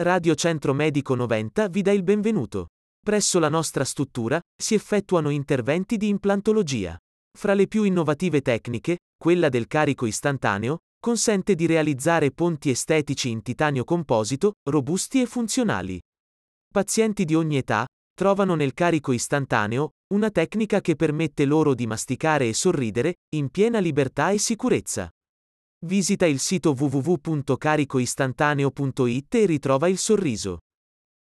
Radio Centro Medico 90 vi dà il benvenuto. Presso la nostra struttura si effettuano interventi di implantologia. Fra le più innovative tecniche, quella del carico istantaneo, consente di realizzare ponti estetici in titanio composito, robusti e funzionali. Pazienti di ogni età trovano nel carico istantaneo una tecnica che permette loro di masticare e sorridere, in piena libertà e sicurezza. Visita il sito www.caricoistantaneo.it e ritrova il sorriso.